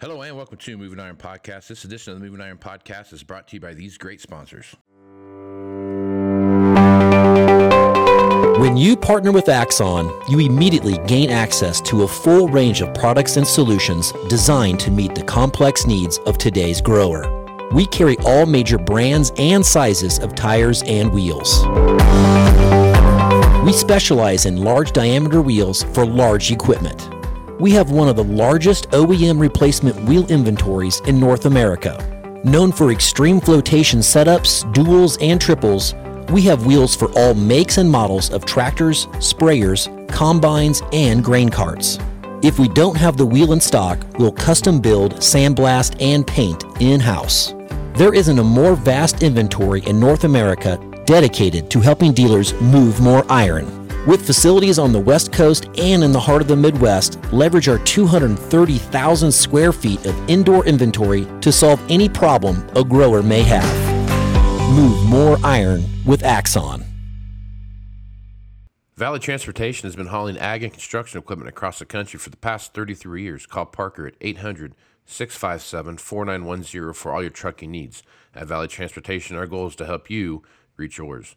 Hello and welcome to Moving Iron Podcast. This edition of the Moving Iron Podcast is brought to you by these great sponsors. When you partner with Axon, you immediately gain access to a full range of products and solutions designed to meet the complex needs of today's grower. We carry all major brands and sizes of tires and wheels. We specialize in large diameter wheels for large equipment. We have one of the largest OEM replacement wheel inventories in North America. Known for extreme flotation setups, duals, and triples, we have wheels for all makes and models of tractors, sprayers, combines, and grain carts. If we don't have the wheel in stock, we'll custom build, sandblast, and paint in house. There isn't a more vast inventory in North America dedicated to helping dealers move more iron. With facilities on the West Coast and in the heart of the Midwest, leverage our 230,000 square feet of indoor inventory to solve any problem a grower may have. Move more iron with Axon. Valley Transportation has been hauling ag and construction equipment across the country for the past 33 years. Call Parker at 800 657 4910 for all your trucking needs. At Valley Transportation, our goal is to help you reach yours.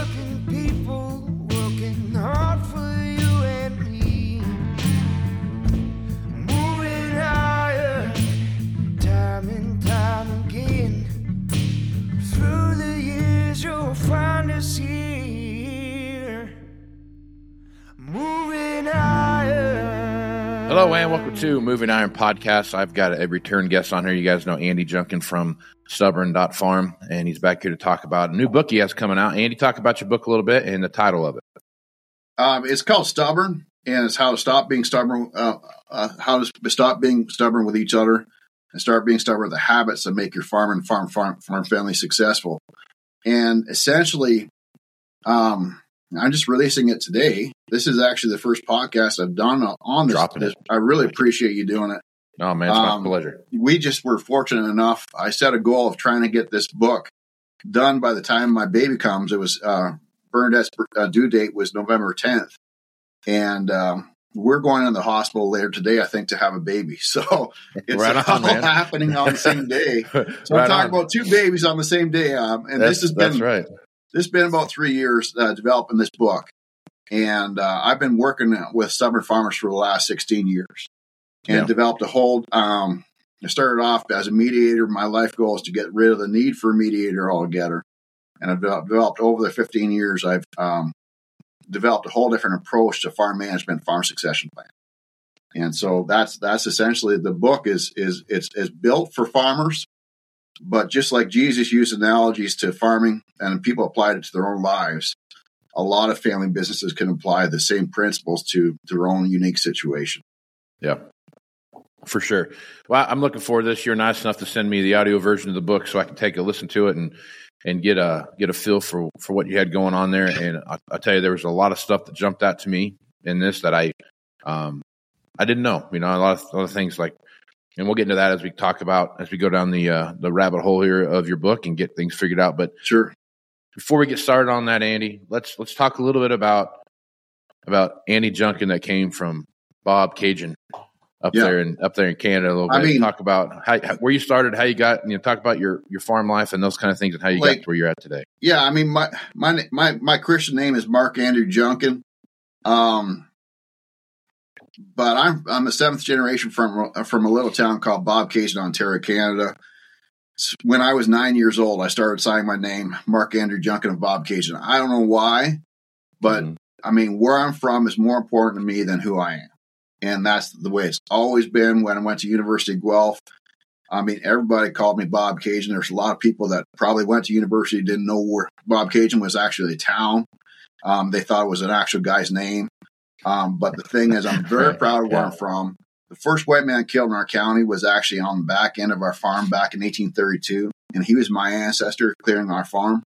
Hello and welcome to Moving Iron Podcast. I've got a return guest on here. You guys know Andy Junkin from Stubborn.farm, and he's back here to talk about a new book he has coming out. Andy, talk about your book a little bit and the title of it. Um, it's called Stubborn, and it's how to stop being stubborn, uh, uh, how to stop being stubborn with each other and start being stubborn with the habits that make your farm and farm farm, farm family successful. And essentially, um, I'm just releasing it today. This is actually the first podcast I've done on this. Dropping it. I really appreciate you doing it. Oh man, it's my Um, pleasure. We just were fortunate enough. I set a goal of trying to get this book done by the time my baby comes. It was uh, Bernadette's uh, due date was November 10th, and um, we're going in the hospital later today, I think, to have a baby. So it's Right on, all man. happening on the same day. So Right I'm talking on. about two babies on the same day, um, and That's, this has that's been right. This has been about three years uh, developing this book, and uh, I've been working with stubborn farmers for the last 16 years, and Yeah. developed a whole. Um, I started off as a mediator. My life goal is to get rid of the need for a mediator altogether, and I've developed, over the 15 years. I've um, developed a whole different approach to farm management, farm succession plan, and so that's that's essentially the book is is it's is built for farmers but just like Jesus used analogies to farming and people applied it to their own lives, a lot of family businesses can apply the same principles to their own unique situation. Yeah, for sure. Well, I'm looking forward to this. You're nice enough to send me the audio version of the book so I can take a listen to it and and get a get a feel for for what you had going on there. And I, tell you, there was a lot of stuff that jumped out to me in this that I um I didn't know. You know, a lot of a lot of things like. And we'll get into that as we talk about as we go down the uh, the rabbit hole here of your book and get things figured out. But Sure. before we get started on that, Andy, let's let's talk a little bit about about Andy Junkin that came from Bobcaygeon up Yeah. there in up there in Canada a little bit. I mean- talk about how, how- where you started, how you got, you know, talk about your your farm life and those kind of things, and how you got to where you're at today. Yeah, I mean my my my my Christian name is Mark Andrew Junkin. Um but I'm I'm a seventh generation from from a little town called Bobcaygeon, Ontario, Canada. When I was nine years old, I started signing my name, Mark Andrew Junkin of Bobcaygeon. I don't know why, but Mhm. I mean, where I'm from is more important to me than who I am. and that's the way it's always been. When I went to University of Guelph, I mean, everybody called me Bobcaygeon. There's a lot of people that probably went to university didn't know where Bobcaygeon was actually a town. Um, they thought it was an actual guy's name. Um, but the thing is, I'm very proud of where I'm from. The first white man killed in our county was actually on the back end of our farm back in 1832, and he was my ancestor clearing our farm.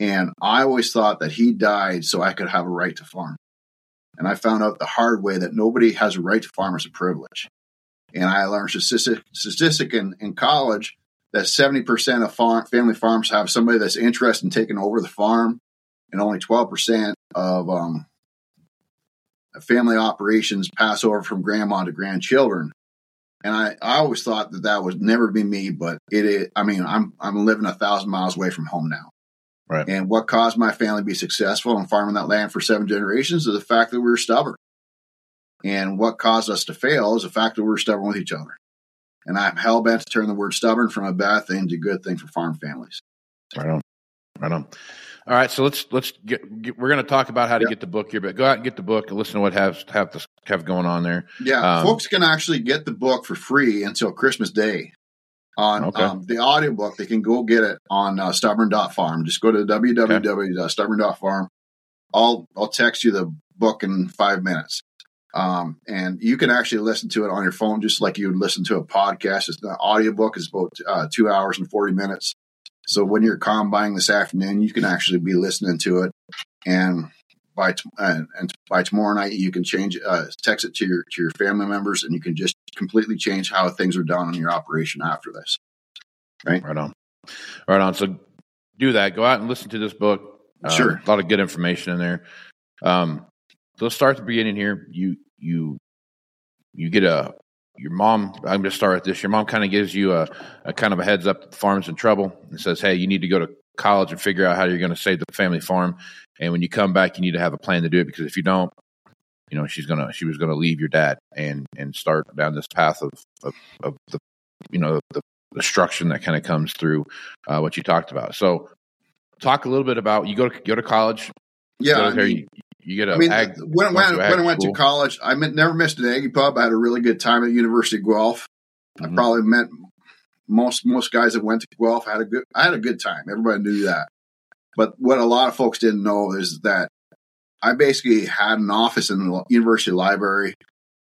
And I always thought that he died so I could have a right to farm. And I found out the hard way that nobody has a right to farm as a privilege. And I learned statistic, statistic in, in college that 70% of farm, family farms have somebody that's interested in taking over the farm, and only 12% of um, family operations pass over from grandma to grandchildren. And I, I always thought that that would never be me, but it is. I mean, I'm I'm living a thousand miles away from home now. Right. And what caused my family to be successful in farming that land for seven generations is the fact that we were stubborn. And what caused us to fail is the fact that we were stubborn with each other. And I'm hell bent to turn the word stubborn from a bad thing to a good thing for farm families. Right on. Right on. All right, so let's let's get, get we're going to talk about how to Yep. get the book here, but go out and get the book and listen to what has have this have going on there. Yeah, Um, folks can actually get the book for free until Christmas Day. On Okay. um, the audiobook, they can go get it on uh, stubborn.farm. Just go to www.stubborn.farm. I'll I'll text you the book in five minutes. Um, and you can actually listen to it on your phone just like you would listen to a podcast. It's the audiobook is about uh, two hours and 40 minutes. So when you're combining this afternoon, you can actually be listening to it. And by t- and, and by tomorrow night, you can change uh, text it to your to your family members, and you can just completely change how things are done in your operation after this. Right on. Right on. So do that. Go out and listen to this book. Uh, Sure. A lot of good information in there. Um, so let's start at the beginning here. You you you get a your mom. I'm going to start with this. Your mom kind of gives you a, a kind of a heads up. that The farm's in trouble and says, "Hey, you need to go to college and figure out how you're going to save the family farm. And when you come back, you need to have a plan to do it because if you don't, you know, she's gonna she was gonna leave your dad and and start down this path of of, of the you know the destruction that kind of comes through uh, what you talked about. So, talk a little bit about you go to go to college. Yeah, go I to mean, you, you get a I mean, ag, when, when, when I went school. to college, I met, never missed an Aggie pub. I had a really good time at University of Guelph. I Mhm. probably met most most guys that went to Guelph. I had a good I had a good time. Everybody knew that. But what a lot of folks didn't know is that I basically had an office in the university library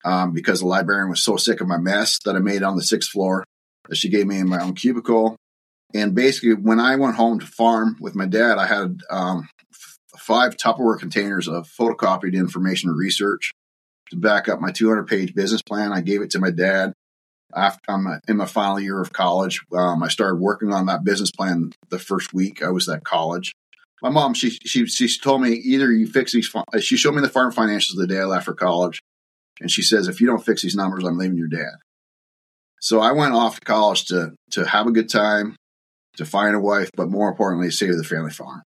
um, because the librarian was so sick of my mess that I made on the sixth floor that she gave me in my own cubicle. And basically, when I went home to farm with my dad, I had um, five Tupperware containers of photocopied information research to back up my 200 page business plan. I gave it to my dad after I'm in my final year of college. Um, I started working on that business plan the first week I was at college. My mom, she she she told me either you fix these. She showed me the farm financials the day I left for college, and she says if you don't fix these numbers, I'm leaving your dad. So I went off to college to to have a good time, to find a wife, but more importantly, save the family farm.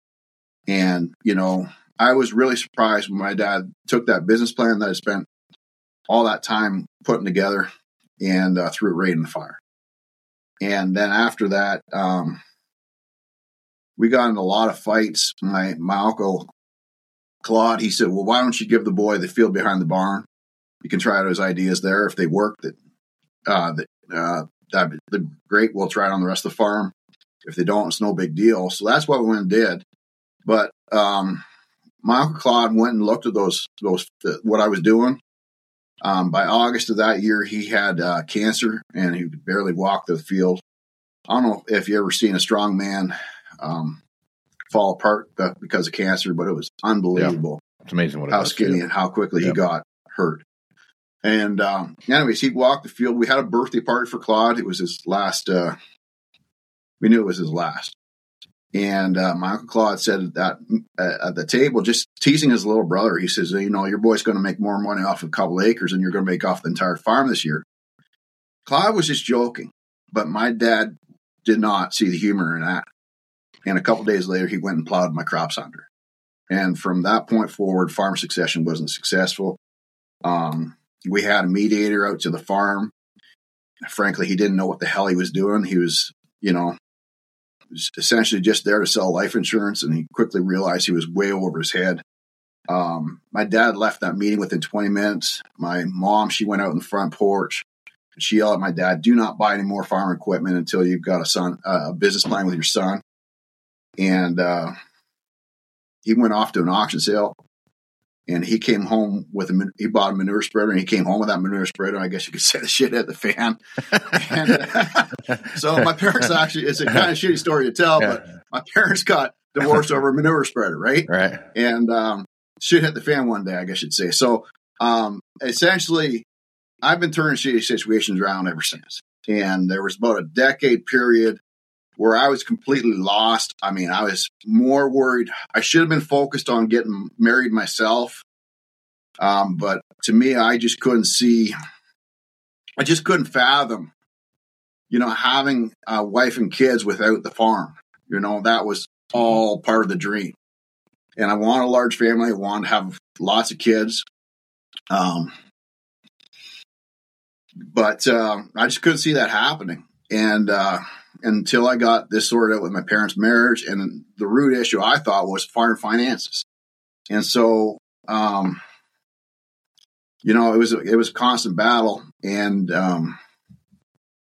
And you know, I was really surprised when my dad took that business plan that I spent all that time putting together and uh, threw it right in the fire. And then after that, um, we got in a lot of fights. My my uncle Claude, he said, "Well, why don't you give the boy the field behind the barn? You can try out his ideas there. If they work, that uh, that uh, that the great. We'll try it on the rest of the farm. If they don't, it's no big deal." So that's what we went and did. But um, my uncle Claude went and looked at those those what I was doing. Um, by August of that year, he had uh, cancer and he could barely walk the field. I don't know if you ever seen a strong man um, fall apart because of cancer, but it was unbelievable It's amazing what it how skinny too. and how quickly Yep. he got hurt. And um, anyways, he walked the field. We had a birthday party for Claude. It was his last. Uh, we knew it was his last. And uh, my uncle Claude said that uh, at the table, just teasing his little brother, he says, "You know, your boy's going to make more money off a couple acres than you're going to make off the entire farm this year." Claude was just joking, but my dad did not see the humor in that. And a couple days later, he went and plowed my crops under. And from that point forward, farm succession wasn't successful. Um, we had a mediator out to the farm. Frankly, he didn't know what the hell he was doing. He was, you know, was essentially just there to sell life insurance, and he quickly realized he was way over his head. Um, my dad left that meeting within 20 minutes. My mom, she went out in the front porch. She yelled at my dad, "Do not buy any more farm equipment until you've got a son, uh, a business plan with your son." And uh, he went off to an auction sale, and he came home with a he bought a manure spreader, and he came home with that manure spreader. I guess you could say the shit at the fan. and, so my parents actually, it's a kind of shitty story to tell, but my parents got divorced over a manure spreader, right? Right. and um, shit hit the fan one day, I guess you'd say. So um, essentially, I've been turning shitty situations around ever since. And there was about a decade period where I was completely lost. I mean, I was more worried. I should have been focused on getting married myself. Um, but to me, I just couldn't see, I just couldn't fathom, you know, having a wife and kids without the farm. You know, that was all part of the dream and I want a large family. I want to have lots of kids. Um, but uh, I just couldn't see that happening. And uh, until I got this sorted out with my parents' marriage, and the root issue I thought was farm finances. And so, um, you know, it was it was a constant battle, and um,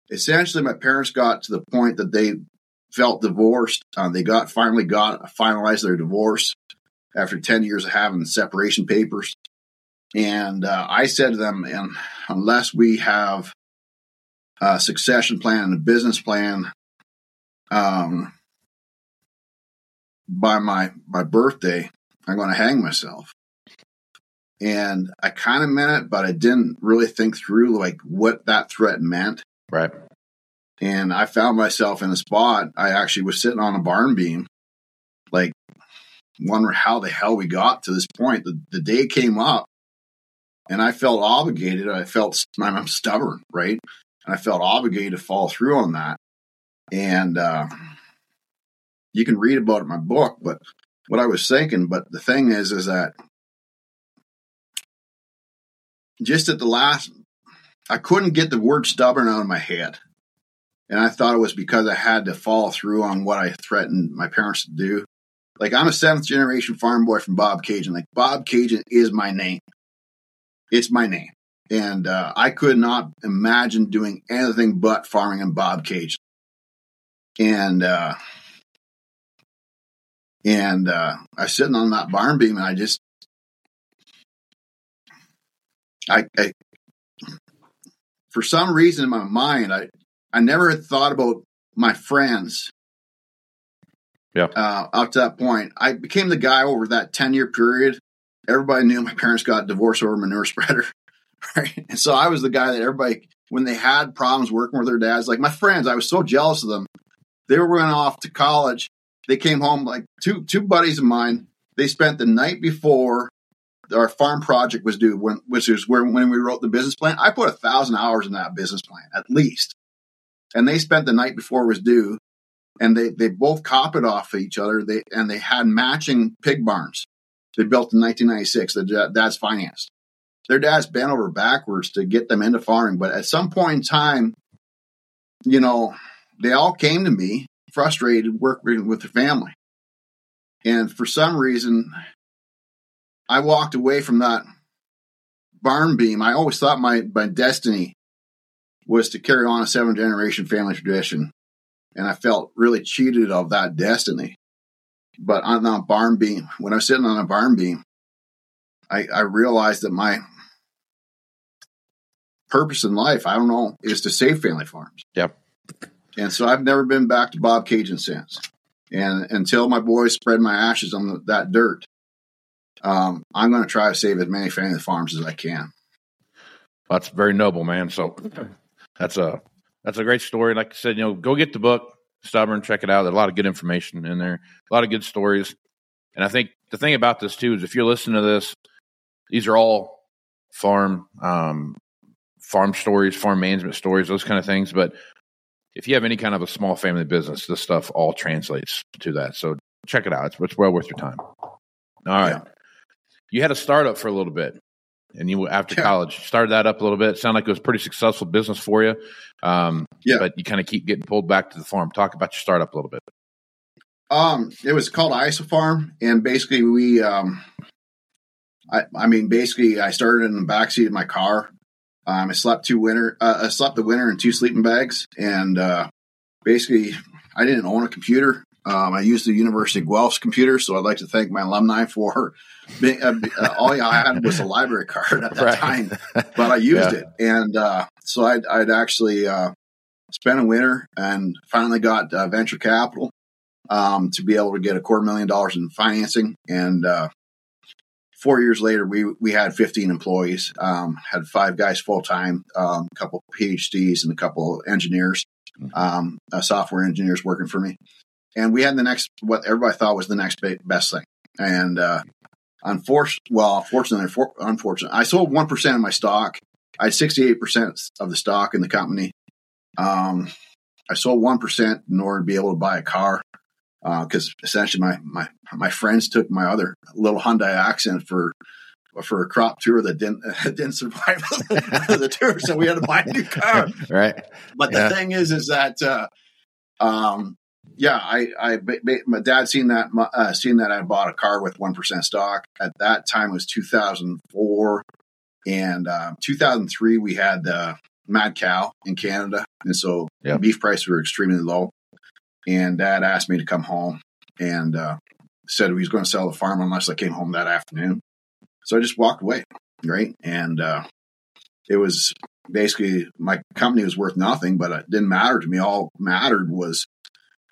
essentially, my parents got to the point that they felt divorced. Uh, they got finally got finalized their divorce after 10 years of having separation papers. And uh, I said to them, and unless we have a succession plan and a business plan um, by my, my birthday, I'm going to hang myself. And I kind of meant it, but I didn't really think through like what that threat meant. Right. And I found myself in a spot. I actually was sitting on a barn beam, like wondering how the hell we got to this point. The, the day came up and I felt obligated. I felt I'm stubborn, right? And I felt obligated to follow through on that. And uh, you can read about it in my book, but what I was thinking, but the thing is, is that just at the last, I couldn't get the word stubborn out of my head. And I thought it was because I had to follow through on what I threatened my parents to do. Like I'm a seventh generation farm boy from Bobcaygeon. Like Bobcaygeon is my name. It's my name. And uh, I could not imagine doing anything but farming in Bobcaygeon. And uh, and uh, I was sitting on that barn beam, and I just, I, I, for some reason in my mind, I, I never had thought about my friends. Yeah. Uh, up to that point, I became the guy over that ten year period. Everybody knew my parents got divorced over a manure spreader, right? And so I was the guy that everybody, when they had problems working with their dads, like my friends, I was so jealous of them. They were going off to college they came home like two two buddies of mine. They spent the night before our farm project was due, when which is where when we wrote the business plan. I put a thousand hours in that business plan at least, and they spent the night before it was due, and they they both copied off of each other. They and they had matching pig barns. They built in 1996. The dad's financed. Their dad's bent over backwards to get them into farming, but at some point in time, you know, they all came to me frustrated working with their family. And for some reason, I walked away from that barn beam. I always thought my, my destiny was to carry on a seven generation family tradition. And I felt really cheated of that destiny. But on that barn beam, when I was sitting on a barn beam, I, I realized that my purpose in life, I don't know, is to save family farms. Yep. And so I've never been back to Bobcaygeon since. And until my boys spread my ashes on the, that dirt, um, I'm going to try to save as many family farms as I can. That's very noble, man. So that's a that's a great story. Like I said, you know, go get the book, Stubborn, check it out. There's a lot of good information in there, a lot of good stories. And I think the thing about this too is if you're listening to this, these are all farm um, farm stories, farm management stories, those kind of things. But if you have any kind of a small family business, this stuff all translates to that. So check it out. It's, it's well worth your time. All right. Yeah. You had a startup for a little bit, and you after Yeah. college started that up a little bit. It sounded like it was a pretty successful business for you. Um, Yeah. But you kind of keep getting pulled back to the farm. Talk about your startup a little bit. Um, it was called Isofarm, and basically we um, I, I mean, basically, I started in the backseat of my car. Um, I slept two winter. Uh, I slept the winter in two sleeping bags, and uh, basically, I didn't own a computer. Um, I used the University of Guelph's computer, so I'd like to thank my alumni for being, uh, uh, all I had was a library card at that Right. time, but I used Yeah. it, and uh, so I'd, I'd actually uh, spent a winter and finally got uh, venture capital um, to be able to get a quarter million dollars in financing, and uh, four years later, we we had 15 employees, um, had five guys full time, um, a couple PhDs, and a couple engineers, um, uh, software engineers working for me. And we had the next what everybody thought was the next best thing. And uh, unfortunately, well, fortunately, for, unfortunately, I sold one percent of my stock. I had 68 percent of the stock in the company. Um, I sold one percent in order to be able to buy a car because essentially my, my my friends took my other little Hyundai accent for for a crop tour that didn't didn't survive the tour, so we had to buy a new car. Right. But Yeah. the thing is, is that uh, um, yeah, I I my dad seen that uh, seen that I bought a car with one percent stock. At that time it was two thousand four, and uh, two thousand three we had the mad cow in Canada, and so Yeah. beef prices were extremely low. And dad asked me to come home and uh, said he was going to sell the farm unless I came home that afternoon. So I just walked away, right? And uh, it was basically my company was worth nothing, but it didn't matter to me. All mattered was,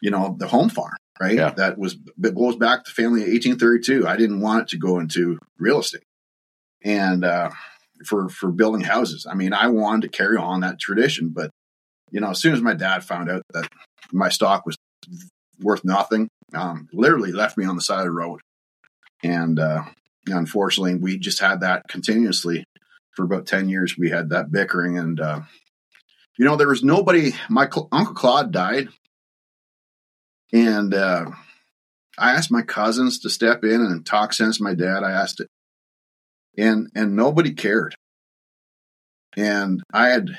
you know, the home farm, right? Yeah. That was that goes back to family of 1832. I didn't want it to go into real estate, and uh, for for building houses. I mean, I wanted to carry on that tradition, but you know, as soon as my dad found out that my stock was worth nothing, um, literally left me on the side of the road, and uh, unfortunately, we just had that continuously for about 10 years. We had that bickering and uh, you know there was nobody my cl- uncle claude died. And uh, i asked my cousins to step in and talk sense my dad. I asked it. And and nobody cared. And i had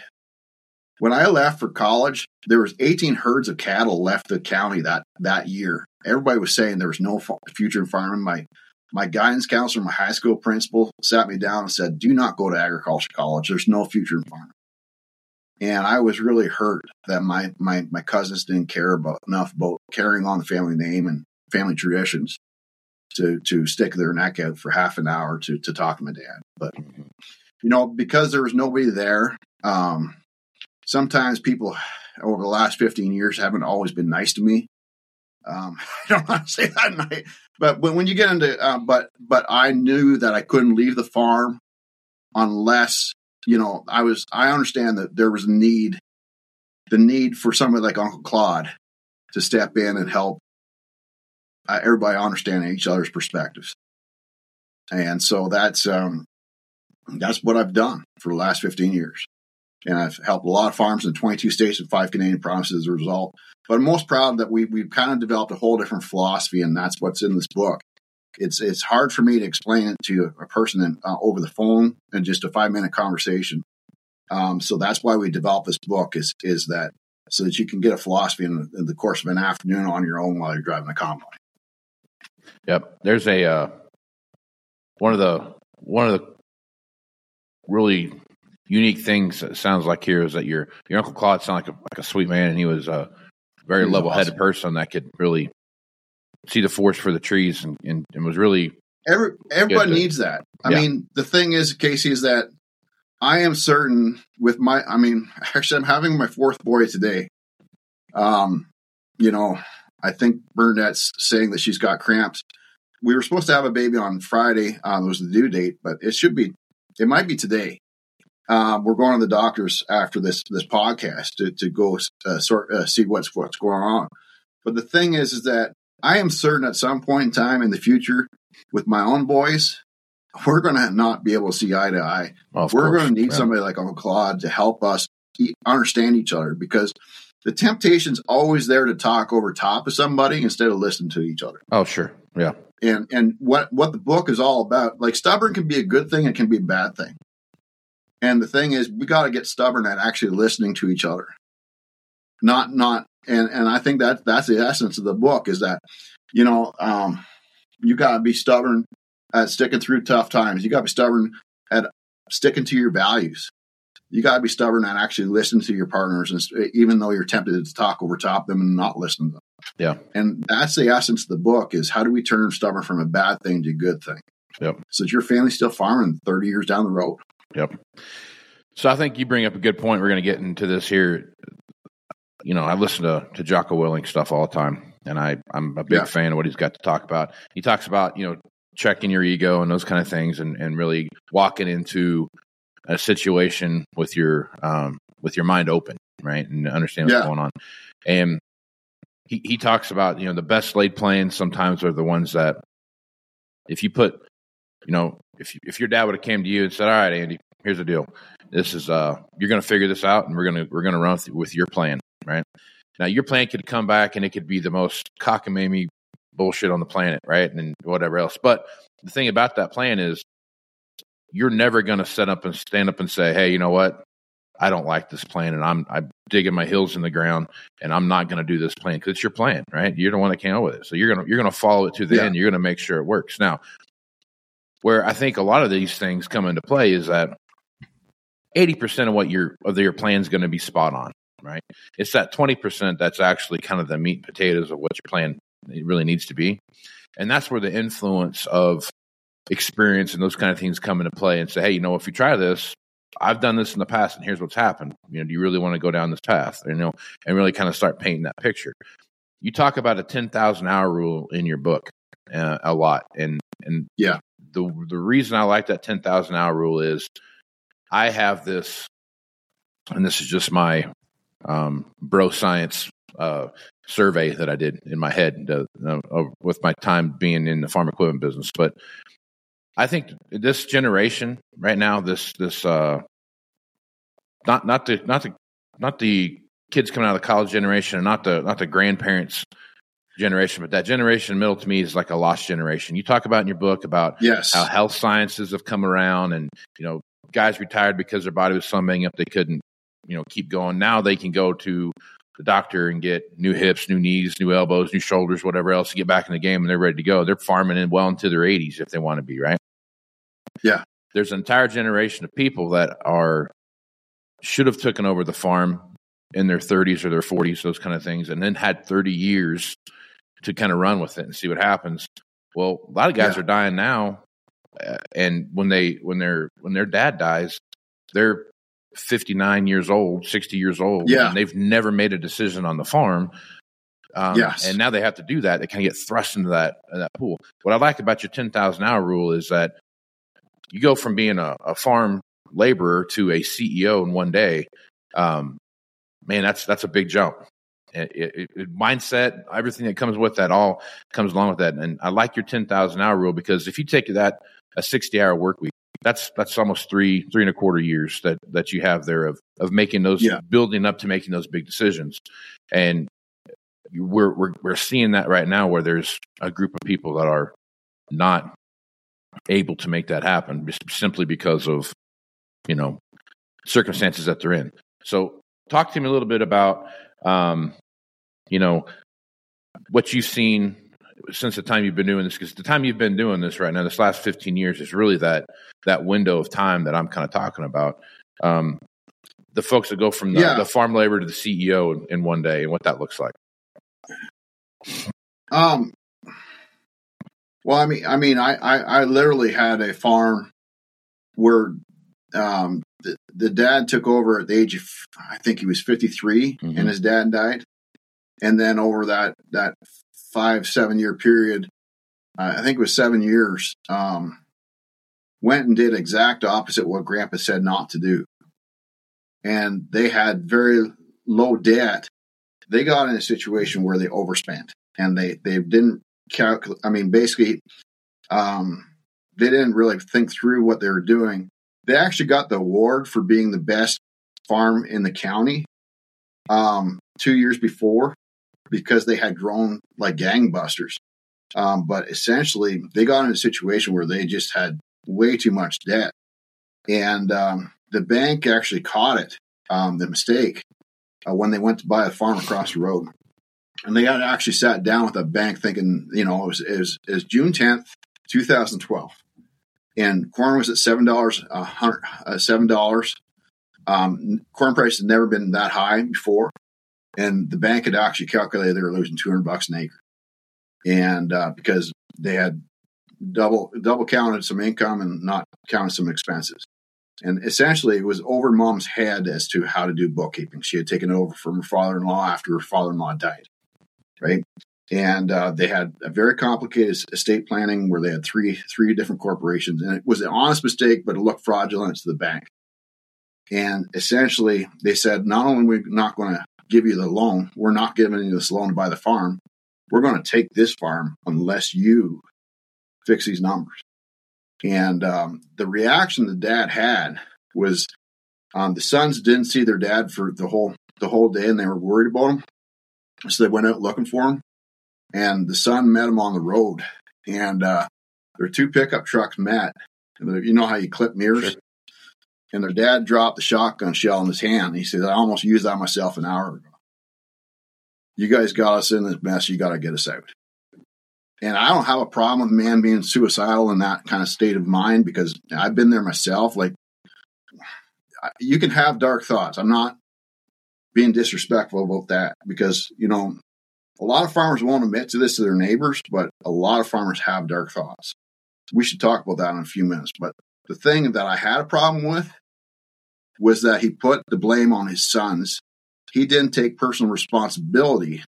when i left for college there was 18 herds of cattle left the county that that year everybody was saying there was no future in farming my my guidance counselor, my high school principal, sat me down and said, "Do not go to agriculture college. There's no future in farming." And I was really hurt that my my my cousins didn't care about enough about carrying on the family name and family traditions to to stick their neck out for half an hour to to talk to my dad. But you know, because there was nobody there, um, sometimes people over the last 15 years haven't always been nice to me. Um, I don't want to say that night, but when, when you get into, uh, but, but I knew that I couldn't leave the farm unless, you know, I was, I understand that there was a need, the need for somebody like Uncle Claude to step in and help uh, everybody understand each other's perspectives. And so that's, um, that's what I've done for the last 15 years. And I've helped a lot of farms in 22 states and five Canadian provinces as a result. But I'm most proud that we, we've kind of developed a whole different philosophy, and that's what's in this book. It's it's hard for me to explain it to a person in, uh, over the phone in just a five minute conversation. Um, so that's why we developed this book is is that so that you can get a philosophy in, in the course of an afternoon on your own while you're driving a combine. Yep. There's a uh, one of the one of the really unique things that sounds like here is that your your Uncle Claude sounded like a like a sweet man, and he was a very level headed awesome. person that could really see the forest for the trees, and, and, and was really Every everybody Good. needs that. I Yeah. mean, the thing is, Casey, is that I am certain with my. I mean, actually, I'm having my fourth boy today. Um, you know, I think Bernadette's saying that she's got cramps. We were supposed to have a baby on Friday. Um, it was the due date, but it should be. It might be today. Um, we're going to the doctors after this this podcast to to go uh, sort uh, see what's what's going on. But the thing is, is that I am certain at some point in time in the future, with my own boys, we're going to not be able to see eye to eye. well, we're going to need yeah. somebody like Uncle Claude to help us understand each other because the temptation's always there to talk over top of somebody instead of listening to each other. Oh, sure, yeah, And and what what the book is all about, like stubborn can be a good thing, it can be a bad thing. And the thing is, we got to get stubborn at actually listening to each other, not not. And and I think that that's the essence of the book is that, you know, um, you got to be stubborn at sticking through tough times. You got to be stubborn at sticking to your values. You got to be stubborn and actually listen to your partners, and even though you're tempted to talk over top them and not listen to them. Yeah. And that's the essence of the book: is how do we turn stubborn from a bad thing to a good thing? Yep. So that your family's still farming 30 years down the road. Yep. So I think you bring up a good point. We're going to get into this here. You know, I listen to to Jocko Willink stuff all the time, and I I'm a big Yeah. fan of what he's got to talk about. He talks about you know checking your ego and those kind of things, and and really walking into a situation with your um with your mind open, right, and understand what's Yeah. going on. And he he talks about you know the best laid plans sometimes are the ones that if you put you know if you, if your dad would have came to you and said all right andy here's the deal. This is uh you're going to figure this out and we're going to we're going to run with, with your plan right? Now your plan could come back and it could be the most cockamamie bullshit on the planet right and whatever else. But the thing about that plan is you're never going to set up and stand up and say hey you know what? I don't like this plan and i'm i'm digging my heels in the ground and i'm not going to do this plan because it's your plan right? You're the one that came up with it. So you're going to you're going to follow it to the Yeah. end. You're going to make sure it works. Now where I think a lot of these things come into play is that 80% of what your of your plan is going to be spot on, right? It's that 20% that's actually kind of the meat and potatoes of what your plan really needs to be. And that's where the influence of experience and those kind of things come into play and say, hey, you know, if you try this, I've done this in the past and here's what's happened. You know, do you really want to go down this path? You know, and really kind of start painting that picture. You talk about a 10,000 hour rule in your book uh, a lot. And, and Yeah. The, the reason I like that 10,000 hour rule is I have this, and this is just my um, bro science uh, survey that I did in my head uh, uh, with my time being in the farm equipment business. But I think this generation right now, this this uh, not not the not the not the kids coming out of the college generation, and not the not the grandparents generation, but that generation in middle to me is like a lost generation. You talk about in your book about Yes. how health sciences have come around and you know guys retired because their body was banged up they couldn't you know keep going now they can go to the doctor and get new hips new knees new elbows new shoulders whatever else to get back in the game and they're ready to go they're farming in well into their 80s if they want to be right Yeah. there's an entire generation of people that are should have taken over the farm in their 30s or their 40s those kind of things and then had 30 years to kind of run with it and see what happens well a lot of guys Yeah. are dying now uh, and when they when their when their dad dies they're 59 years old 60 years old Yeah. and they've never made a decision on the farm um, Yes. and now they have to do that they kind of get thrust into that that pool what i like about your 10000 hour rule is that you go from being a, a farm laborer to a ceo in one day um, man that's that's a big jump it, it, mindset everything that comes with that all comes along with that. And i like your 10000 hour rule because if you take that a 60 hour work week that's that's almost three three and a quarter years that that you have there of of making those Yeah. building up to making those big decisions. And we're we're we're seeing that right now where there's a group of people that are not able to make that happen just simply because of you know circumstances that they're in. So talk to me a little bit about um you know what you've seen since the time you've been doing this because the time you've been doing this right now this last 15 years is really that that window of time that i'm kind of talking about um the folks that go from the, Yeah. the farm labor to the ceo in, in one day and what that looks like Um. Well, I mean, I mean, I, I, I literally had a farm where um, the, the dad took over at the age of, I think he was 53 Mhm. and his dad died. And then over that, that five, seven year period, uh, I think it was seven years, um, went and did exact opposite what grandpa said not to do. And they had very low debt. They got in a situation where they overspent and they, they didn't calculate. I mean, basically, um, they didn't really think through what they were doing. They actually got the award for being the best farm in the county um, two years before because they had grown like gangbusters. Um, but essentially, they got in a situation where they just had way too much debt. And um, the bank actually caught it, um, the mistake, uh, when they went to buy a farm across the road. And they had actually sat down with the bank thinking, you know, it was, it was, it was June 10th, 2012. and corn was at seven dollars, a hundred, uh, seven dollars. Um, corn price had never been that high before, and the bank had actually calculated they were losing two hundred bucks an acre, and uh, because they had double double counted some income and not counted some expenses. And essentially, it was over mom's head as to how to do bookkeeping. She had taken over from her father in law after her father in law died, right? And uh, they had a very complicated estate planning where they had three three different corporations, and it was an honest mistake, but it looked fraudulent to the bank. And essentially, they said, not only are we not going to give you the loan, we're not giving you this loan to buy the farm. We're going to take this farm unless you fix these numbers. And um, the reaction the dad had was um, the sons didn't see their dad for the whole the whole day, and they were worried about him. So they went out looking for him, and the son met him on the road. And uh, their two pickup trucks met. You know how you clip mirrors. Sure. And their dad dropped the shotgun shell in his hand. He said, "I almost used that myself an hour ago. You guys got us in this mess. You got to get us out." And I don't have a problem with man being suicidal in that kind of state of mind because I've been there myself. Like, you can have dark thoughts. I'm not being disrespectful about that because, you know, a lot of farmers won't admit to this to their neighbors, but a lot of farmers have dark thoughts. We should talk about that in a few minutes. But the thing that I had a problem with was that he put the blame on his sons. He didn't take personal responsibility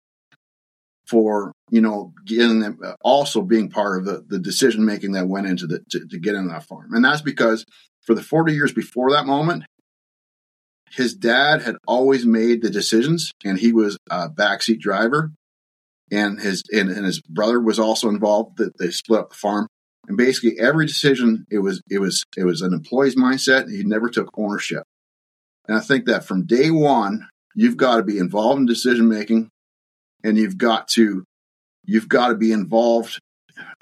for you know getting them uh, also being part of the, the decision making that went into the to, to get into that farm. And that's because for the 40 years before that moment his dad had always made the decisions and he was a backseat driver. And his and, and his brother was also involved that they split up the farm. And basically every decision it was it was it was an employee's mindset he never took ownership and i think that from day one you've got to be involved in decision making and you've got to you've got to be involved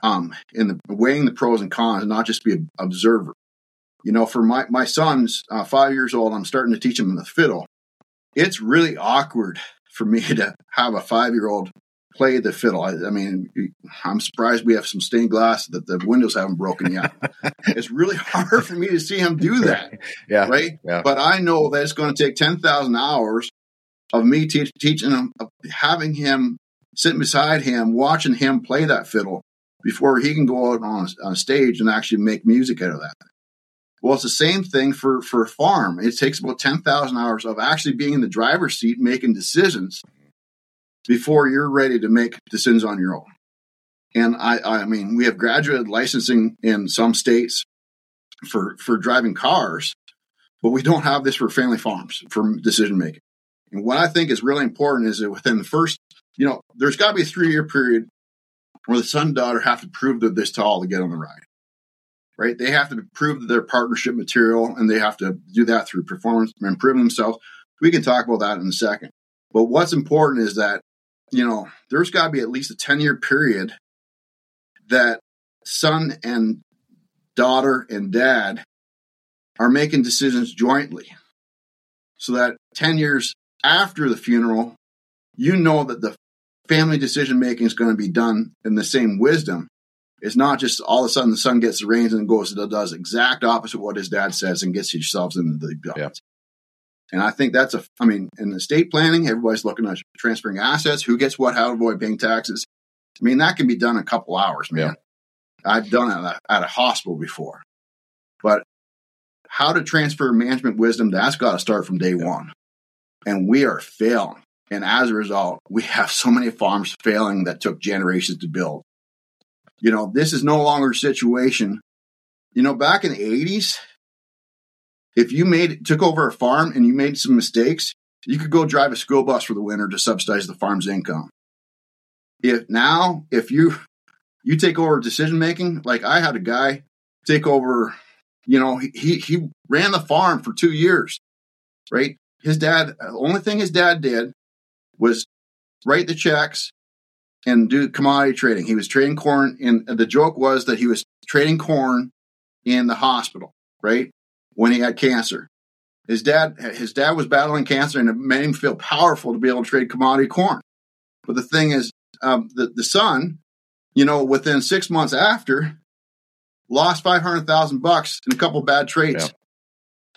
um, in the weighing the pros and cons, not just be an observer. You know, for my my son's uh, five years old, I'm starting to teach him the fiddle. It's really awkward for me to have a five year old play the fiddle. I, I, mean, I'm surprised we have some stained glass that the windows haven't broken yet. it's really hard for me to see him do that. Yeah. Right. Yeah. But I know that it's going to take 10,000 hours of me te- teaching him, of having him sitting beside him, watching him play that fiddle before he can go out on a, on stage and actually make music out of that. Well, it's the same thing for, for a farm. It takes about 10,000 hours of actually being in the driver's seat, making decisions before you're ready to make decisions on your own. And I, I mean, we have graduated licensing in some states for, for driving cars, but we don't have this for family farms for decision making. And what I think is really important is that within the first, you know, there's got to be a three year period where the son and daughter have to prove that they're this tall to get on the ride. Right? They have to prove that they're partnership material and they have to do that through performance and improving themselves. We can talk about that in a second. But what's important is that, you know, there's got to be at least a 10 year period that son and daughter and dad are making decisions jointly so that 10 years after the funeral, you know that the family decision making is going to be done in the same wisdom. It's not just all of a sudden the son gets the reins and goes and does exact opposite what his dad says and gets yourselves into the. Yeah. And I think that's a, I mean, in estate planning, everybody's looking at transferring assets, who gets what, how to avoid paying taxes. I mean, that can be done in a couple hours, man. I've done it at a, at a hospital before. But how to transfer management wisdom, that's got to start from day one and we are failing. And as a result, we have so many farms failing that took generations to build. You know, this is no longer a situation. You know, back in the 80s, if you made took over a farm and you made some mistakes, you could go drive a school bus for the winter to subsidize the farm's income. If now, if you you take over decision making, like I had a guy take over, you know, he he ran the farm for two years, right? his dad, the only thing his dad did was write the checks and do commodity trading. He was trading corn, and the joke was that he was trading corn in the hospital, right? When he had cancer. His dad, his dad was battling cancer, and it made him feel powerful to be able to trade commodity corn. But the thing is, um, the the son, you know, within six months after, lost five hundred thousand bucks in a couple bad trades. Yeah.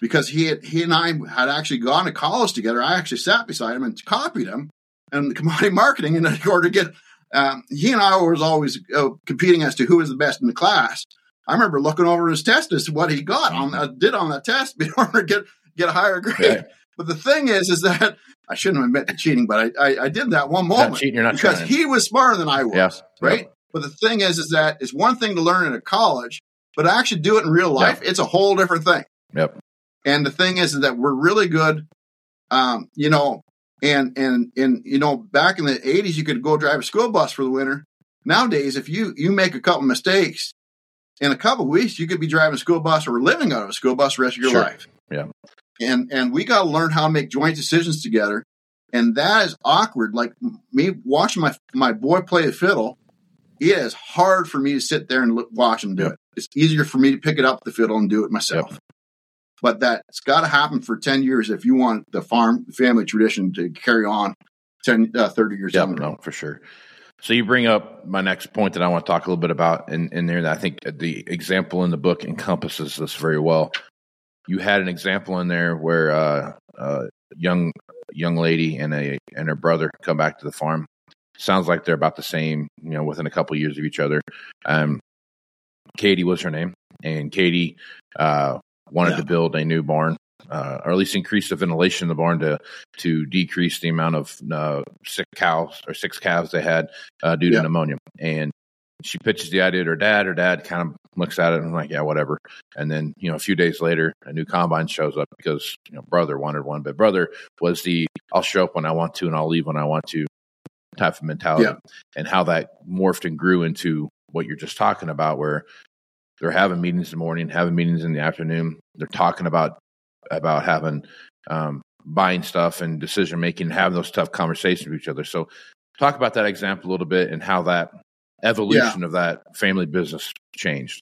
Because he had, he and I had actually gone to college together. I actually sat beside him and copied him and commodity marketing in order to get. Um, he and I was always uh, competing as to who was the best in the class. I remember looking over his test as to what he got on uh, did on that test in order to get get a higher grade. But the thing is, is that I shouldn't have admit to cheating, but I, I, I did that one moment cheating, you're not because trying. he was smarter than I was, Yes. right? But the thing is, is that it's one thing to learn in a college, but to actually do it in real life, it's a whole different thing. Yep. And the thing is, is that we're really good, um, you know, and and and you know, back in the '80s, you could go drive a school bus for the winter. Nowadays, if you you make a couple mistakes, in a couple weeks, you could be driving a school bus or living out of a school bus the rest of your Sure. life. Yeah. And and we got to learn how to make joint decisions together, and that is awkward. Like me watching my my boy play the fiddle, it is hard for me to sit there and look, watch him do Yep. it. It's easier for me to pick it up the fiddle and do it myself. But that's got to happen for 10 years if you want the farm family tradition to carry on 10, uh, 30 years Yeah, down no, for sure. So you bring up my next point that I want to talk a little bit about in, in there that I think the example in the book encompasses this very well. You had an example in there where uh, a young young lady and a and her brother come back to the farm. Sounds like they're about the same, you know, within a couple of years of each other. Um, Katie was her name, and Katie uh, wanted Yeah. to build a new barn, uh, or at least increase the ventilation in the barn to to decrease the amount of uh, sick cows or six calves they had uh, due to Yeah. pneumonia. And she pitches the idea to her dad. Her dad kind of looks at it and like, yeah, whatever. And then you know, a few days later, a new combine shows up because you know, brother wanted one, but brother was the I'll show up when I want to and I'll leave when I want to type of mentality. Yeah. And how that morphed and grew into what you're just talking about, where they're having meetings in the morning, having meetings in the afternoon. They're talking about about having um, buying stuff and decision making, having those tough conversations with each other. So, talk about that example a little bit and how that evolution of that family business changed.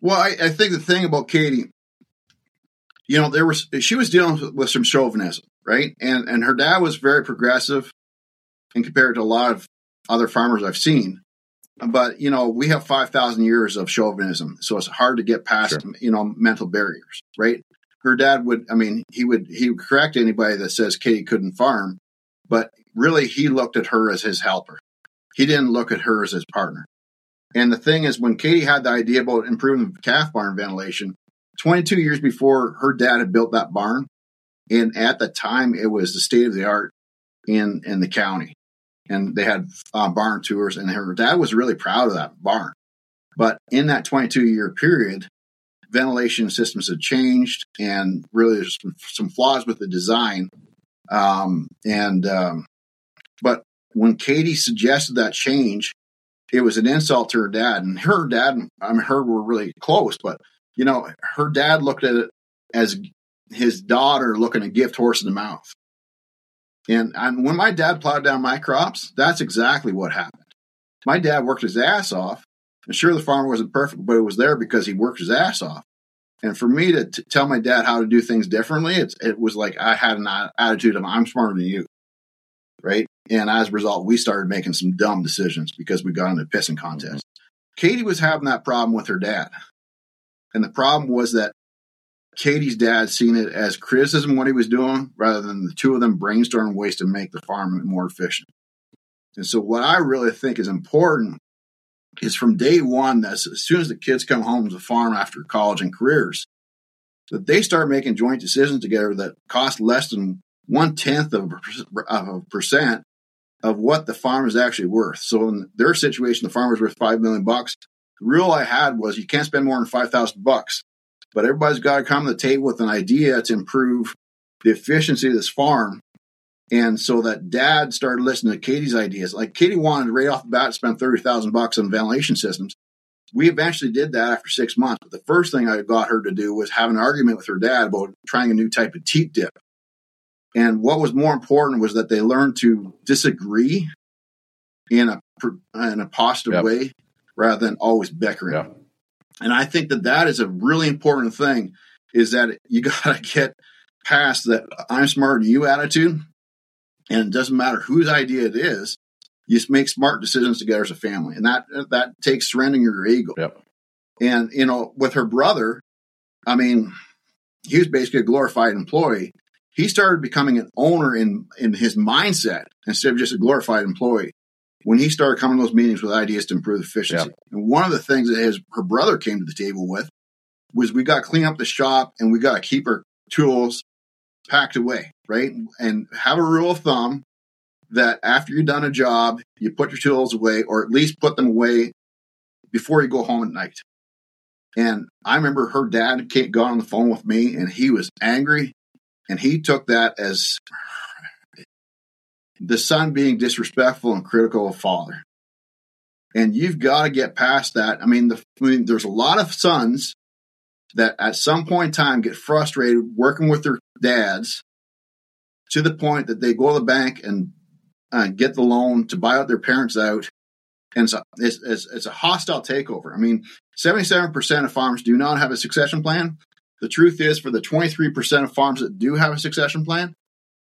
Well, I, I think the thing about Katie, you know, there was she was dealing with, with some chauvinism, right? And and her dad was very progressive, and compared to a lot of other farmers I've seen. But you know, we have five thousand years of chauvinism, so it's hard to get past Sure. you know mental barriers, right? Her dad would, I mean, he would he would correct anybody that says Katie couldn't farm, but really he looked at her as his helper. He didn't look at her as his partner. And the thing is, when Katie had the idea about improving the calf barn ventilation, 22 years before her dad had built that barn, and at the time it was the state of the art in in the county, and they had uh, barn tours, and her dad was really proud of that barn. But in that 22 year period, ventilation systems had changed, and really there's some, some flaws with the design. Um, and um, but when Katie suggested that change, it was an insult to her dad, and her dad, I mean, her were really close, but you know, her dad looked at it as his daughter looking a gift horse in the mouth. And, and when my dad plowed down my crops, that's exactly what happened. My dad worked his ass off, and sure, the farm wasn't perfect, but it was there because he worked his ass off. And for me to t- tell my dad how to do things differently, it's, it was like I had an attitude of I'm smarter than you, right? And as a result, we started making some dumb decisions because we got into pissing mm-hmm. contests. Katie was having that problem with her dad. And the problem was that Katie's dad seen it as criticism what he was doing rather than the two of them brainstorming ways to make the farm more efficient. And so what I really think is important is from day one, that as soon as the kids come home to the farm after college and careers, that they start making joint decisions together that cost less than one tenth of a of a percent of what the farm is actually worth. So in their situation, the farmer's worth five million bucks. The rule I had was you can't spend more than five thousand bucks, but everybody's got to come to the table with an idea to improve the efficiency of this farm. And so that dad started listening to Katie's ideas. Like Katie wanted right off the bat to spend thirty thousand bucks on ventilation systems. We eventually did that after six months. But the first thing I got her to do was have an argument with her dad about trying a new type of teat dip. And what was more important was that they learned to disagree in a in a positive Yep. way rather than always bickering. Yeah. And I think that that is a really important thing is that you got to get past that I'm smarter than you attitude. And it doesn't matter whose idea it is. You just make smart decisions together as a family. And that that takes surrendering your ego. Yep. And, you know, with her brother, I mean, he was basically a glorified employee. He started becoming an owner in, in his mindset instead of just a glorified employee. When he started coming to those meetings with ideas to improve efficiency. And one of the things that his her brother came to the table with was we got to clean up the shop and we got to keep our tools packed away, right? And have a rule of thumb that after you've done a job, you put your tools away or at least put them away before you go home at night. And I remember her dad got on the phone with me and he was angry and he took that as the son being disrespectful and critical of father. And you've got to get past that. I mean, the, I mean, there's a lot of sons that at some point in time get frustrated working with their dads to the point that they go to the bank and uh, get the loan to buy out their parents out. And it's a, it's, it's, it's a hostile takeover. I mean, 77% of farmers do not have a succession plan. The truth is, for the 23% of farms that do have a succession plan,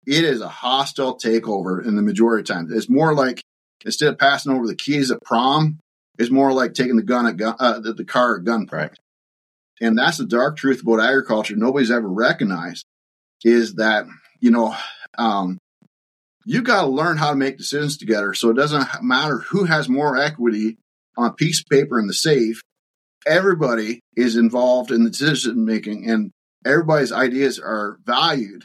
it is a hostile takeover in the majority of times. It's more like instead of passing over the keys at prom, it's more like taking the gun at gun, uh, the, the car at gunpoint. Right. And that's the dark truth about agriculture. Nobody's ever recognized is that you know um, you got to learn how to make decisions together. So it doesn't matter who has more equity on a piece of paper in the safe. Everybody is involved in the decision making, and everybody's ideas are valued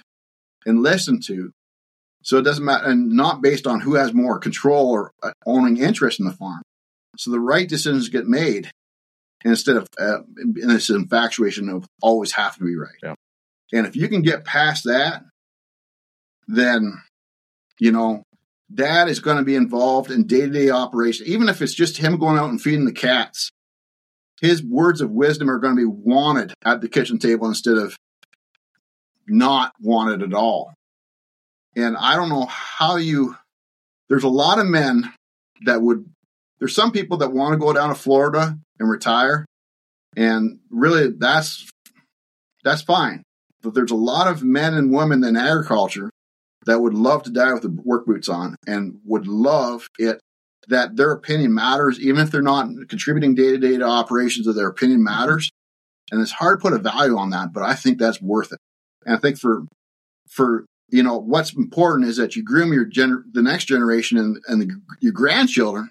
and listened to. So it doesn't matter, and not based on who has more control or uh, owning interest in the farm. So the right decisions get made instead of uh, in this infatuation of always have to be right. Yeah. And if you can get past that, then you know dad is going to be involved in day-to-day operation. Even if it's just him going out and feeding the cats his words of wisdom are going to be wanted at the kitchen table instead of not wanted at all. And i don't know how you there's a lot of men that would there's some people that want to go down to florida and retire and really that's that's fine but there's a lot of men and women in agriculture that would love to die with the work boots on and would love it that their opinion matters, even if they're not contributing day to day to operations of their opinion matters. And it's hard to put a value on that, but I think that's worth it. And I think for, for, you know, what's important is that you groom your gener- the next generation and, and the, your grandchildren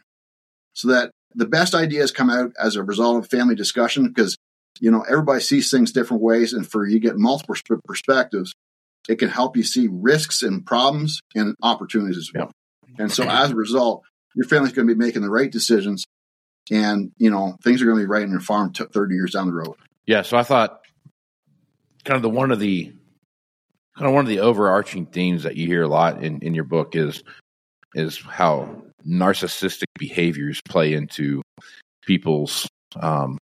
so that the best ideas come out as a result of family discussion because, you know, everybody sees things different ways. And for you get multiple perspectives, it can help you see risks and problems and opportunities as well. And so as a result, your family's going to be making the right decisions and, you know, things are going to be right in your farm t- 30 years down the road. Yeah. So I thought kind of the one of the kind of one of the overarching themes that you hear a lot in, in your book is is how narcissistic behaviors play into people's um,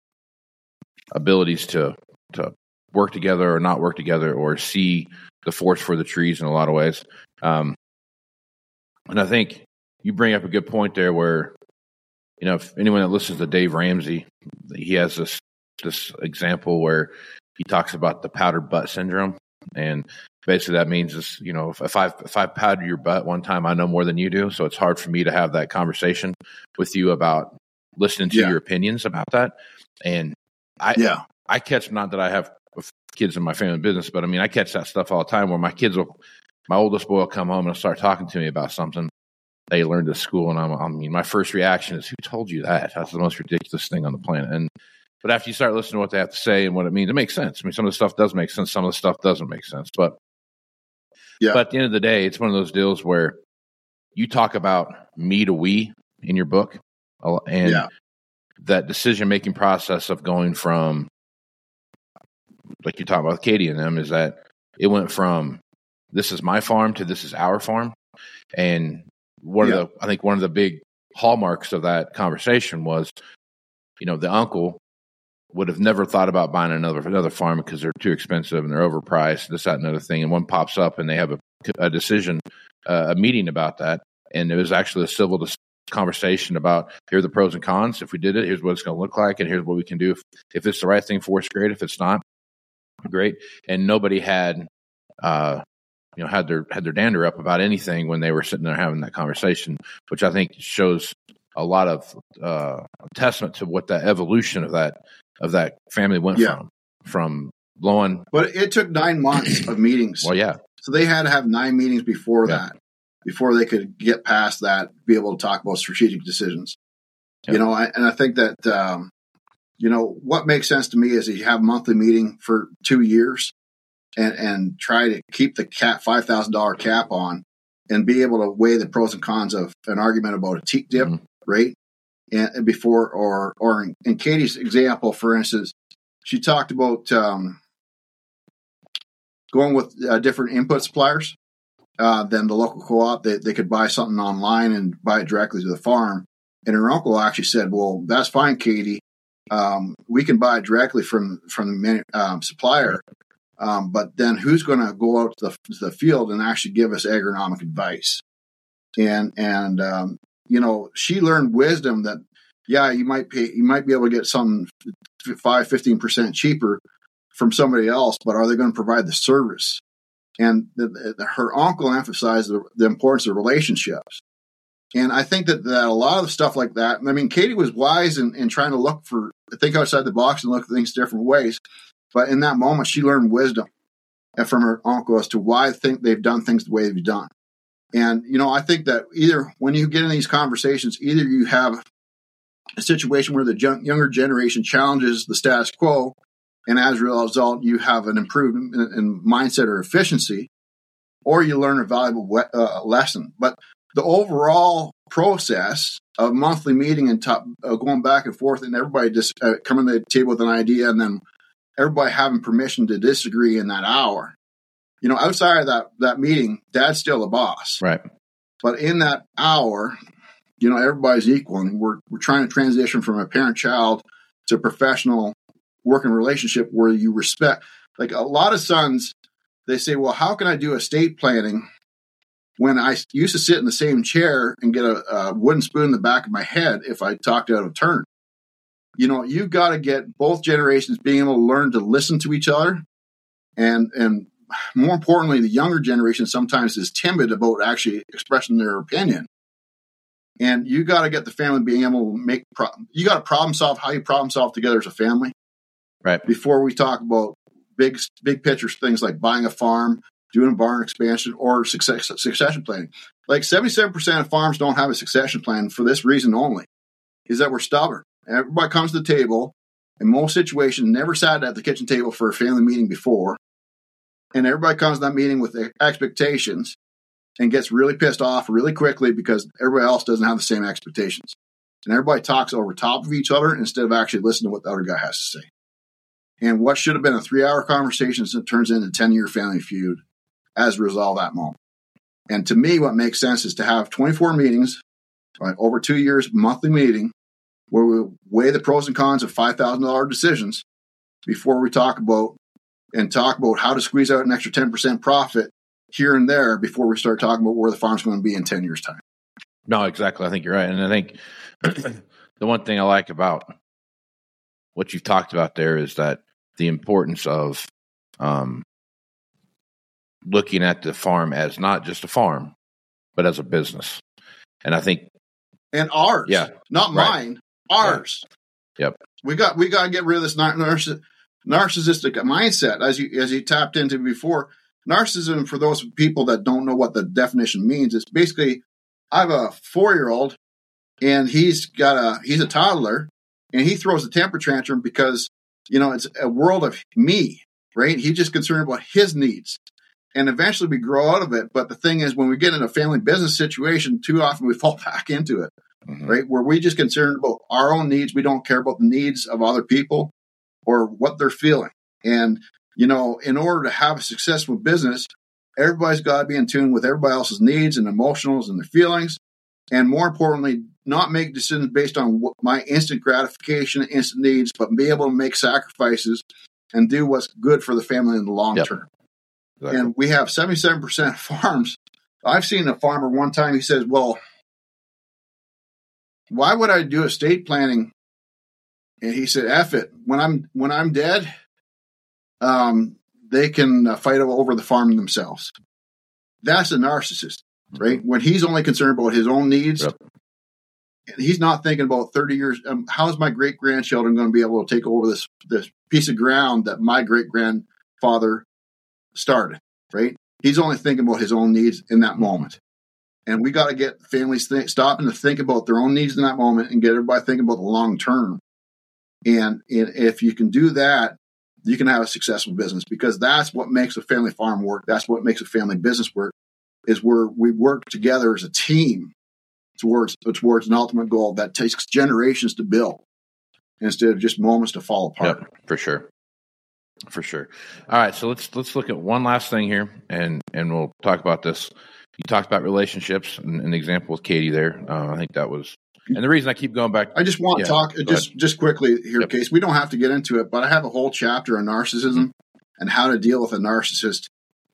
abilities to to work together or not work together or see the forest for the trees in a lot of ways. Um, and I think you bring up a good point there where, you know, if anyone that listens to Dave Ramsey, he has this, this example where he talks about the powdered butt syndrome. And basically that means is, you know, if, if I, if I powdered your butt one time, I know more than you do. So it's hard for me to have that conversation with you about listening to Yeah. your opinions about that. And I, Yeah. I catch not that I have kids in my family business, but I mean I catch that stuff all the time where my kids will my oldest boy will come home and start talking to me about something they learned at school and I'm I mean my first reaction is who told you that? That's the most ridiculous thing on the planet. And but after you start listening to what they have to say and what it means, it makes sense. I mean some of the stuff does make sense, some of the stuff doesn't make sense. But Yeah. but at the end of the day, it's one of those deals where you talk about me to we in your book and Yeah. That decision making process of going from like you talk about with Katie and them is that it went from this is my farm to this is our farm. And one Yeah. of the I think one of the big hallmarks of that conversation was, you know, the uncle would have never thought about buying another another farm because they're too expensive and they're overpriced, this, that, and other thing. And one pops up and they have a, a decision, uh, a meeting about that. And it was actually a civil conversation about here are the pros and cons. If we did it, here's what it's going to look like, and here's what we can do. If, if it's the right thing for us, great. If it's not, great. And nobody had, uh, you know, had their had their dander up about anything when they were sitting there having that conversation, which I think shows a lot of uh, testament to what that evolution of that of that family went Yeah. from from blowing. But it took nine months of meetings. Well, yeah, So they had to have nine meetings before Yeah. that, before they could get past that, be able to talk about strategic decisions. Yeah. You know, I, and I think that, um, you know, what makes sense to me is that you have a monthly meeting for two years and, and try to keep the cap $5,000 cap on and be able to weigh the pros and cons of an argument about a teat dip Mhm. rate. And, and before, or, or in, in Katie's example, for instance, she talked about, um, going with uh, different input suppliers uh, than the local co-op. They, they could buy something online and buy it directly to the farm. And her uncle actually said, "Well, that's fine, Katie. Um, we can buy it directly from from the um, supplier, um, but then who's going to go out to the, to the field and actually give us agronomic advice?" And and um, you know, she learned wisdom that yeah, you might pay, you might be able to get something five, 15 percent cheaper from somebody else, but are they going to provide the service? And the, the, her uncle emphasized the, the importance of relationships. And I think that, that a lot of stuff like that, I mean, Katie was wise in, in trying to look for, think outside the box and look at things different ways. But in that moment, she learned wisdom uh, from her uncle as to why I think they've done things the way they've done. And, you know, I think that either when you get in these conversations, either you have a situation where the younger generation challenges the status quo and as a result, you have an improvement in, in mindset or efficiency, or you learn a valuable we- uh, lesson. But the overall process of monthly meeting and top, uh, going back and forth, and everybody just uh, coming to the table with an idea, and then everybody having permission to disagree in that hour. You know, outside of that that meeting, Dad's still the boss. right. But in that hour, you know, everybody's equal, and we're we're trying to transition from a parent child to professional working relationship where you respect. Like a lot of sons, they say, "Well, how can I do estate planning when I used to sit in the same chair and get a, a wooden spoon in the back of my head if I talked out of turn?" You know, you got to get both generations being able to learn to listen to each other, and and more importantly, the younger generation sometimes is timid about actually expressing their opinion. And you got to get the family being able to make, pro- you got to problem solve how you problem solve together as a family. Right. Before we talk about big, big picture things like buying a farm, doing a barn expansion, or success, succession planning. Like 77% of farms don't have a succession plan for this reason only, is that we're stubborn. Everybody comes to the table, in most situations, never sat at the kitchen table for a family meeting before and everybody comes to that meeting with expectations and gets really pissed off really quickly because everybody else doesn't have the same expectations. And everybody talks over top of each other instead of actually listening to what the other guy has to say. And what should have been a three hour conversation turns into a 10 year family feud as a result of that moment. And to me, what makes sense is to have 24 meetings, right, over two years, monthly meeting, where we weigh the pros and cons of $5,000 decisions before we talk about and talk about how to squeeze out an extra 10% profit here and there before we start talking about where the farm's going to be in 10 years time. No, exactly. I think you're right. And I think the one thing I like about what you've talked about there is that the importance of um, looking at the farm as not just a farm, but as a business. And I think, And ours, Yeah. not Right. mine, ours. Yep. We got we got to get rid of this nar- narciss- narcissistic mindset as you as you tapped into before. Narcissism, for those people that don't know what the definition means, is basically I have a four year old and he's got a he's a toddler and he throws a temper tantrum because you know it's a world of me, right? He's just concerned about his needs. And eventually we grow out of it. But the thing is, when we get in a family business situation, too often we fall back into it Mhm. right? Where we just concerned about our own needs. We don't care about the needs of other people or what they're feeling. And, you know, in order to have a successful business, everybody's got to be in tune with everybody else's needs and emotionals and their feelings. And more importantly, not make decisions based on what my instant gratification, instant needs, but be able to make sacrifices and do what's good for the family in the long Yep. term. Exactly. And we have 77% of farms. I've seen a farmer one time, he says, Well, why would I do estate planning? And he said, F it. When I'm when I'm dead, um, they can uh, fight over the farm themselves. That's a narcissist, right? When he's only concerned about his own needs, Yep. He's not thinking about 30 years. Um, how's my great grandchildren going to be able to take over this this piece of ground that my great grandfather started? Right? He's only thinking about his own needs in that moment. And we got to get families stopping to think about their own needs in that moment and get everybody thinking about the long term. And, and if you can do that, you can have a successful business because that's what makes a family farm work. That's what makes a family business work is where we work together as a team towards towards an ultimate goal that takes generations to build instead of just moments to fall apart. Yep, for sure. For sure. All right, so let's let's look at one last thing here, and and we'll talk about this. You talked about relationships, and an example with Katie there. Uh, I think that was, and the reason I keep going back. I just want Yeah, to talk just just quickly here, Yep. Case. We don't have to get into it, but I have a whole chapter on narcissism and how to deal with a narcissist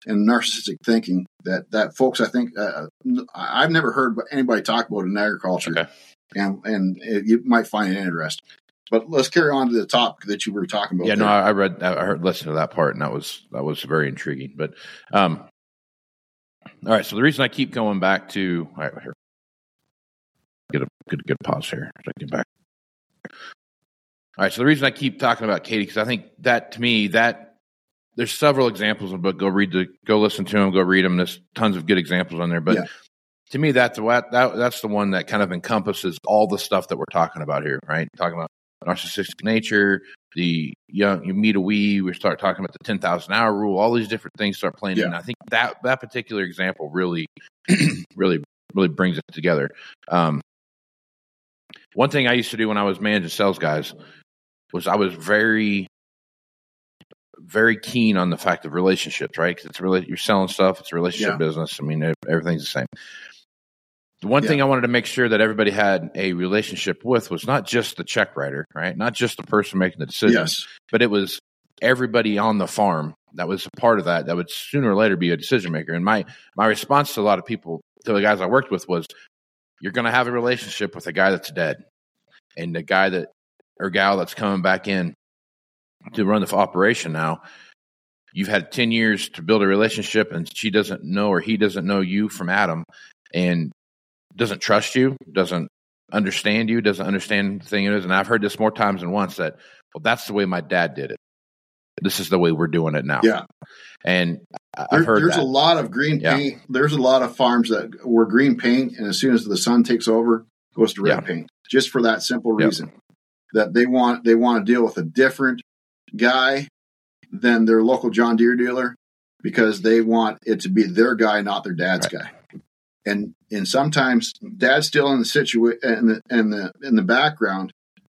and narcissistic thinking that that folks I think uh, I've never heard anybody talk about in agriculture, Okay. and and it, you might find it interesting. But let's carry on to the topic that you were talking about. Yeah, no, there. I I read, I heard, listened to that part, and that was that was very intriguing. But, um, all right. So the reason I keep going back to, all right, here, get a good good pause here. So I get back. All right. So the reason I keep talking about Katie because I think that to me that there's several examples, but go read the, go listen to them, go read them. There's tons of good examples on there, but. Yeah. To me, that's what that, that's the one that kind of encompasses all the stuff that we're talking about here, right? Talking about narcissistic nature, the young you meet a we we start talking about the 10,000 hour rule all these different things start playing in Yeah. i think that that particular example really really really brings it together um, one thing i used to do when i was managing sales guys was i was very very keen on the fact of relationships right because it's really you're selling stuff it's a relationship Yeah. business i mean everything's the same the one Yeah. thing I wanted to make sure that everybody had a relationship with was not just the check writer, right? Not just the person making the decision, yes, but it was everybody on the farm that was a part of that that would sooner or later be a decision maker. And my my response to a lot of people, to the guys I worked with, was you're going to have a relationship with a guy that's dead, and the guy that or gal that's coming back in to run the operation now. You've had ten years to build a relationship, and she doesn't know or he doesn't know you from Adam, and doesn't trust you, doesn't understand you, doesn't understand the thing it is. And I've heard this more times than once that, well, that's the way my dad did it. This is the way we're doing it now. yeah. And I've heard there's that. a lot of green Yeah. paint. There's a lot of farms that were green paint, and as soon as the sun takes over, goes to red Yeah. paint. Just for that simple Yep. reason that they want they want to deal with a different guy than their local John Deere dealer because they want it to be their guy, not their dad's guy. And and sometimes dad's still in the situa in the in the in the background.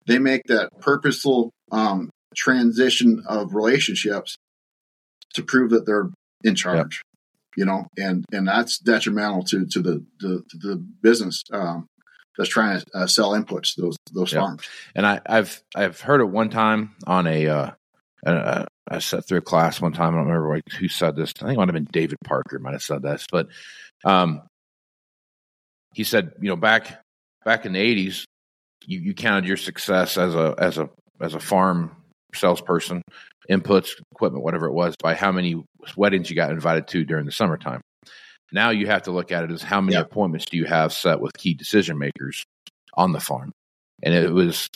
They make that purposeful um, transition of relationships to prove that they're in charge. You know, and and that's detrimental to to the the, to the business um, that's trying to uh, sell inputs to those those Yeah. farms. and I, I've I've heard it one time on a uh, uh, I sat through a class one time. I don't remember like who said this. I think it might have been David Parker might have said this, but um, he said, you know, back back in the eighties, you, you counted your success as a as a as a farm salesperson, inputs, equipment, whatever it was, by how many weddings you got invited to during the summertime. Now you have to look at it as how many Yeah. appointments do you have set with key decision makers on the farm, and it was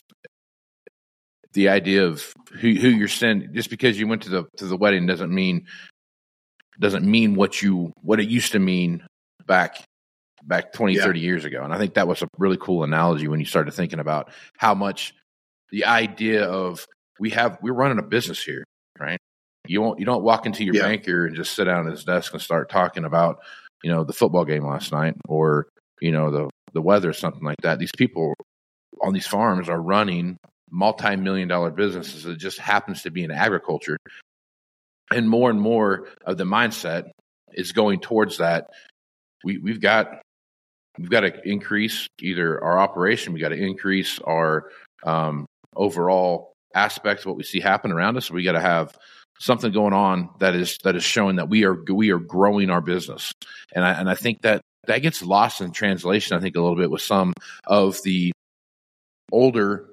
the idea of who who you're sending. Just because you went to the to the wedding doesn't mean doesn't mean what you what it used to mean back back 20 Yeah. 30 years ago and i think that was a really cool analogy when you started thinking about how much the idea of we have we're running a business here right you won't you don't walk into your Yeah. banker and just sit down at his desk and start talking about you know the football game last night or you know the the weather or something like that these people on these farms are running multi-million dollar businesses that just happens to be in agriculture. And more and more of the mindset is going towards that. We we've got we've got to increase either our operation we got to increase our um, overall aspects of what we see happen around us. We got to have something going on that is that is showing that we are we are growing our business. And I and I think that that gets lost in translation I think a little bit with some of the older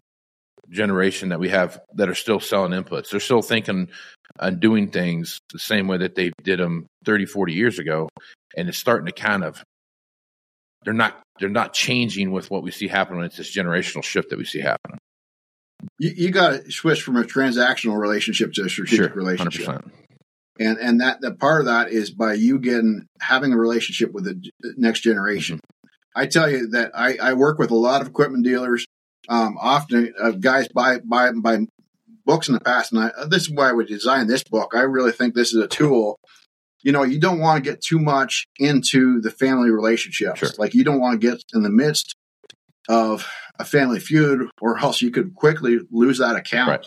generation that we have that are still selling inputs they're still thinking and doing things the same way that they did them 30 40 years ago and it's starting to kind of they're not they're not changing with what we see happening. It's this generational shift that we see happening. You, you got to switch from a transactional relationship to a strategic relationship. 100%. and and that that part of that is by you getting having a relationship with the next generation. Mm-hmm. I tell you that I, I work with a lot of equipment dealers. Um, often uh, guys buy buy buy books in the past, and I, this is why I would design this book. I really think this is a tool. You know, you don't want to get too much into the family relationships. Sure. Like you don't want to get in the midst of a family feud, or else you could quickly lose that account Right.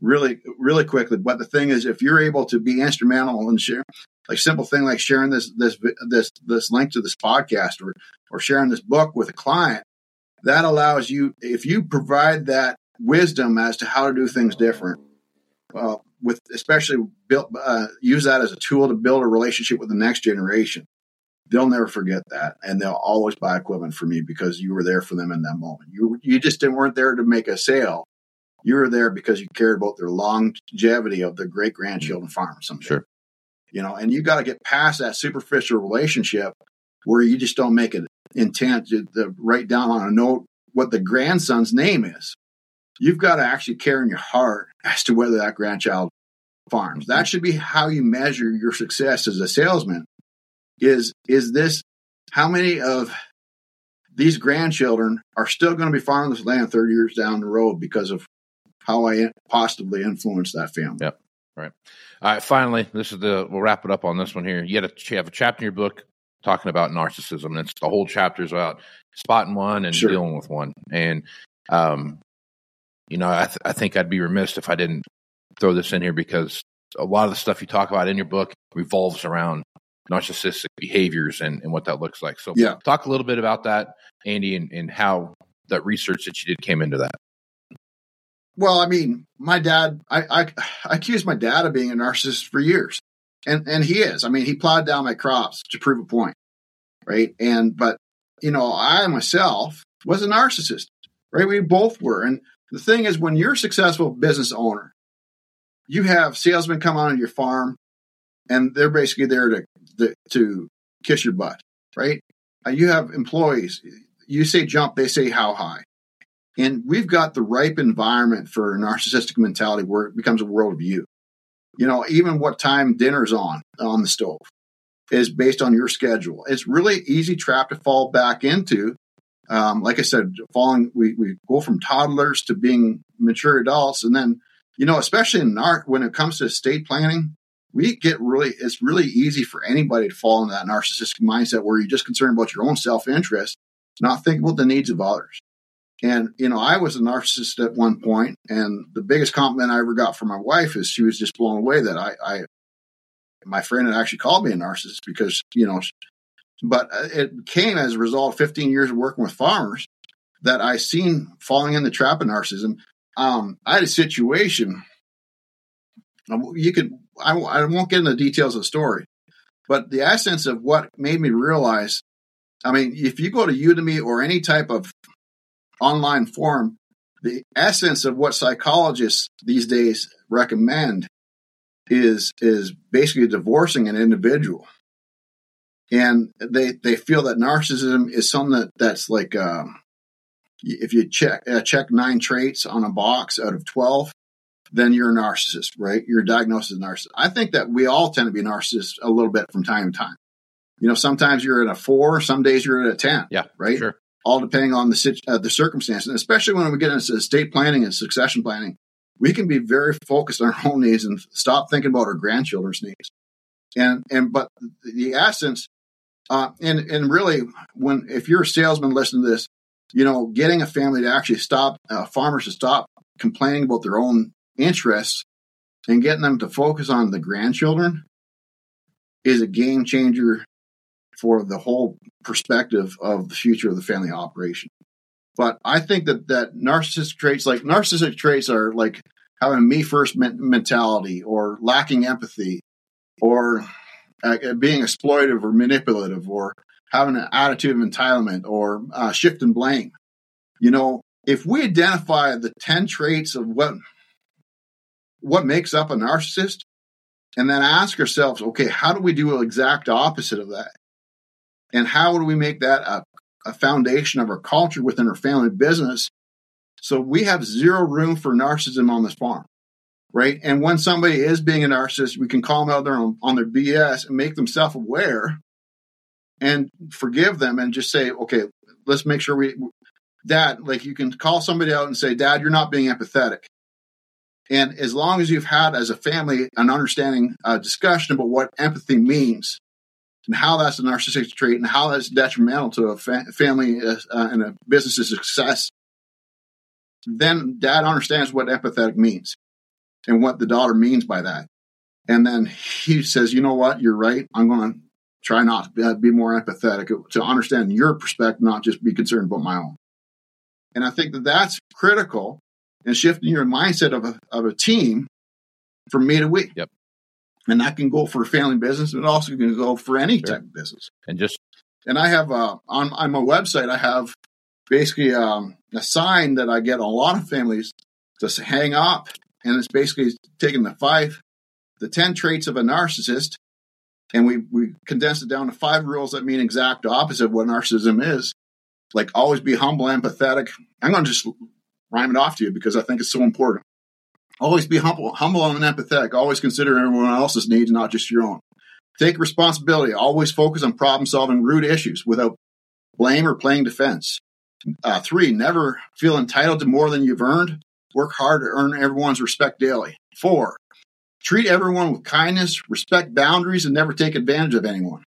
really really quickly but the thing is if you're able to be instrumental and share like simple thing like sharing this this this this link to this podcast or or sharing this book with a client that allows you if you provide that wisdom as to how to do things different uh, with especially build uh, use that as a tool to build a relationship with the next generation they'll never forget that and they'll always buy equipment from me because you were there for them in that moment you you just didn't weren't there to make a sale you were there because you cared about their longevity of their great grandchildren farm someday. Sure. You know, and you got to get past that superficial relationship where you just don't make an intent to, to write down on a note what the grandson's name is. You've got to actually care in your heart as to whether that grandchild farms. That mm-hmm. should be how you measure your success as a salesman. Is is this how many of these grandchildren are still going to be farming this land 30 years down the road because of how I positively influenced that family. Yep. Right. All right. Finally, this is the we'll wrap it up on this one here. You, had a, you have a chapter in your book talking about narcissism. And it's the whole chapter is about spotting one and Sure. dealing with one. And um, you know, I, th- I think I'd be remiss if I didn't throw this in here because a lot of the stuff you talk about in your book revolves around narcissistic behaviors and, and what that looks like. So, Yeah. talk a little bit about that, Andy, and, and how that research that you did came into that. Well, I mean, my dad, I, I, I accused my dad of being a narcissist for years. And, and he is. I mean, he plowed down my crops to prove a point. Right. And, but, you know, I myself was a narcissist. Right. We both were. And the thing is, when you're a successful business owner, you have salesmen come on your farm and they're basically there to, to, to kiss your butt. Right. Uh, you have employees. You say jump, they say how high. And we've got the ripe environment for narcissistic mentality where it becomes a world of you. Know, even what time dinner's on on the stove is based on your schedule. It's really easy trap to fall back into. Um, like I said, falling we, we go from toddlers to being mature adults, and then you know, especially in nar- when it comes to estate planning, we get really it's really easy for anybody to fall into that narcissistic mindset where you're just concerned about your own self interest, not think about the needs of others. And, you know, I was a narcissist at one point, and the biggest compliment I ever got from my wife is she was just blown away that I, I my friend had actually called me a narcissist because, you know, but it came as a result of 15 years of working with farmers that I seen falling in the trap of narcissism. Um, I had a situation. You could, I, I won't get into the details of the story, but the essence of what made me realize I mean, if you go to Udemy or any type of online form the essence of what psychologists these days recommend is is basically divorcing an individual, and they they feel that narcissism is something that that's like um, if you check uh, check nine traits on a box out of twelve, then you're a narcissist, right? You're diagnosed as a narcissist. I think that we all tend to be narcissists a little bit from time to time. You know, sometimes you're at a four, some days you're at a ten, Yeah. right? Sure. All depending on the uh, the circumstances, and especially when we get into estate planning and succession planning, we can be very focused on our own needs and stop thinking about our grandchildren's needs. And and but the essence, uh, and and really, when if you're a salesman listening to this, you know, getting a family to actually stop uh, farmers to stop complaining about their own interests and getting them to focus on the grandchildren is a game changer for the whole perspective of the future of the family operation. But I think that that narcissistic traits, like narcissistic traits, are like having a me first men- mentality, or lacking empathy, or uh, being exploitive or manipulative, or having an attitude of entitlement, or uh, shift and blame. You know, if we identify the ten traits of what what makes up a narcissist, and then ask ourselves, okay, how do we do an exact opposite of that? And how do we make that a, a foundation of our culture within our family business. So we have zero room for narcissism on this farm, right? And when somebody is being a narcissist, we can call them out there on, on their BS and make them self aware and forgive them and just say, okay, let's make sure we, dad, like you can call somebody out and say, dad, you're not being empathetic. And as long as you've had as a family an understanding, uh, discussion about what empathy means and how that's a narcissistic trait and how that's detrimental to a fa- family uh, uh, and a business's success, then dad understands what empathetic means and what the daughter means by that. And then he says, you know what, you're right. I'm going to try not to be uh, more empathetic uh, to understand your perspective, not just be concerned about my own. And I think that that's critical in shifting your mindset of a, of a team from me to we. Yep. And that can go for a family business, but also can go for any Sure. type of business. And just And I have uh, on on my website, I have basically um, a sign that I get a lot of families to hang up, and it's basically taking the five, the ten traits of a narcissist, and we we condense it down to five rules that mean exact opposite of what narcissism is. Like always be humble, empathetic. I'm going to just rhyme it off to you because I think it's so important. Always be humble, humble and empathetic. Always consider everyone else's needs, not just your own. Take responsibility. Always focus on problem solving root issues without blame or playing defense. Uh, three, never feel entitled to more than you've earned. Work hard to earn everyone's respect daily. Four, treat everyone with kindness, respect boundaries, and never take advantage of anyone.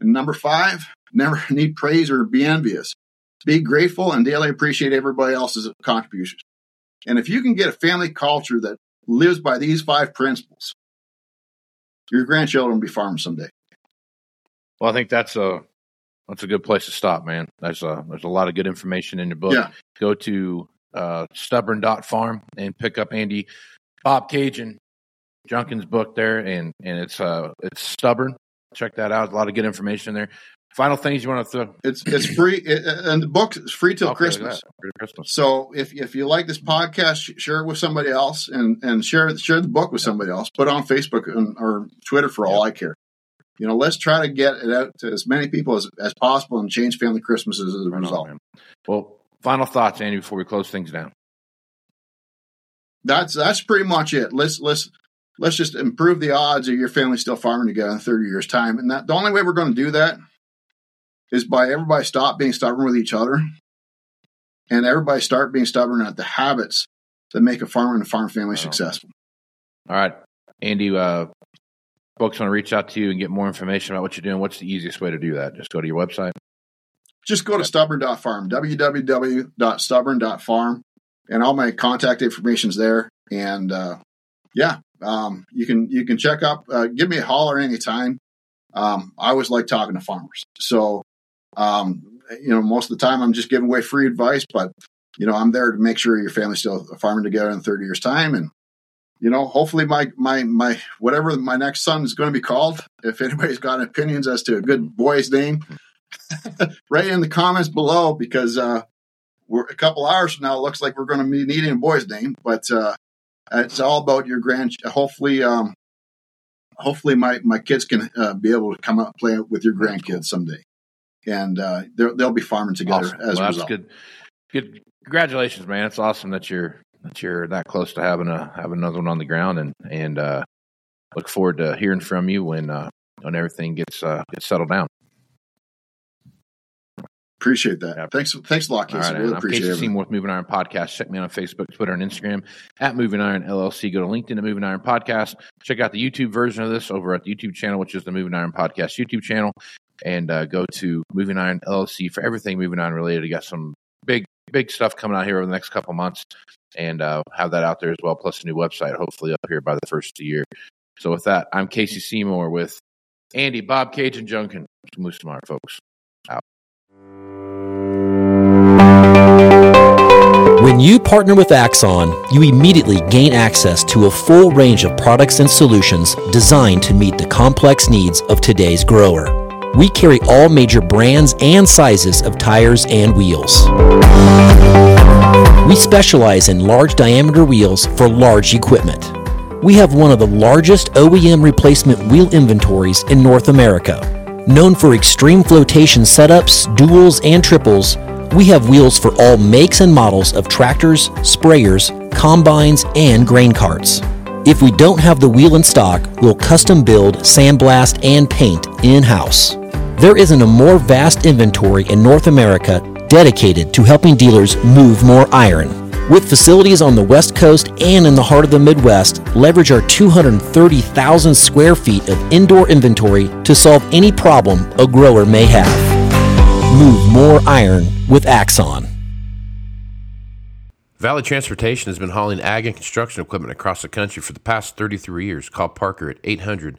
And number five, never need praise or be envious. Be grateful and daily appreciate everybody else's contributions. And if you can get a family culture that lives by these five principles, your grandchildren will be farmers someday. well, I think that's a that's a good place to stop, man. There's a there's a lot of good information in your book. Yeah. Go to uh, stubborn.farm and pick up Andy Bobcaygeon Junkin's book there, and and it's uh it's stubborn. Check that out. A lot of good information there. Final things you want to throw? It's it's free, it, and the book is free till Okay, Christmas. Christmas. So if if you like this podcast, share it with somebody else, and and share share the book with somebody else. Put it on Facebook and, or Twitter for all I care. You know, let's try to get it out to as many people as, as possible and change family Christmases as a result. man. Well, final thoughts, Andy, before we close things down. That's that's pretty much it. Let's let's let's just improve the odds of your family still farming together in 30 years time. And that the only way we're going to do that is by everybody stop being stubborn with each other and everybody start being stubborn at the habits that make a farmer and a farm family Wow. successful. All right, Andy. Uh, folks want to reach out to you and get more information about what you're doing. What's the easiest way to do that? Just go to your website. Just go to stubborn.farm, www.stubborn.farm, and all my contact information's there. And uh, yeah, um, you can you can check up. Uh, give me a holler anytime. Um, I always like talking to farmers. So, um, you know, most of the time I'm just giving away free advice, but you know, I'm there to make sure your family's still farming together in 30 years time. And, you know, hopefully my, my, my, whatever my next son is going to be called, if anybody's got opinions as to a good boy's name, write in the comments below because, uh, we're a couple hours from now. It looks like we're going to be needing a boy's name, but, uh, it's all about your grand, hopefully, um, hopefully my, my kids can uh, be able to come out and play with your grandkids someday. And, uh, they'll, they'll be farming together Awesome. as Well, a that's result. good. Good. Congratulations, man. It's awesome that you're that you're that close to having a having another one on the ground, and and uh, look forward to hearing from you when uh, when everything gets uh, gets settled down. Appreciate that. Yeah. Thanks, thanks a lot, Casey. Right, really I'm appreciate Casey it. Seymour with Moving Iron Podcast. Check me out on Facebook, Twitter, and Instagram at Moving Iron LLC. Go to LinkedIn at Moving Iron Podcast. Check out the YouTube version of this over at the YouTube channel, which is the Moving Iron Podcast YouTube channel, and uh, go to Moving Iron LLC for everything Moving Iron related. You got some big big stuff coming out here over the next couple months, and uh, have that out there as well. Plus a new website, hopefully up here by the first of the year. So with that, I'm Casey Seymour with Andy, Bobcaygeon Junkin. Move smart, folks. When you partner with Axon, you immediately gain access to a full range of products and solutions designed to meet the complex needs of today's grower. We carry all major brands and sizes of tires and wheels. We specialize in large diameter wheels for large equipment. We have one of the largest OEM replacement wheel inventories in North America. Known for extreme flotation setups, duals, and triples, we have wheels for all makes and models of tractors, sprayers, combines, and grain carts. If we don't have the wheel in stock, we'll custom build, sandblast, and paint in house. There isn't a more vast inventory in North America dedicated to helping dealers move more iron. With facilities on the West Coast and in the heart of the Midwest, leverage our 230,000 square feet of indoor inventory to solve any problem a grower may have. Move more iron with Axon. Valley Transportation has been hauling ag and construction equipment across the country for the past 33 years. Call Parker at 800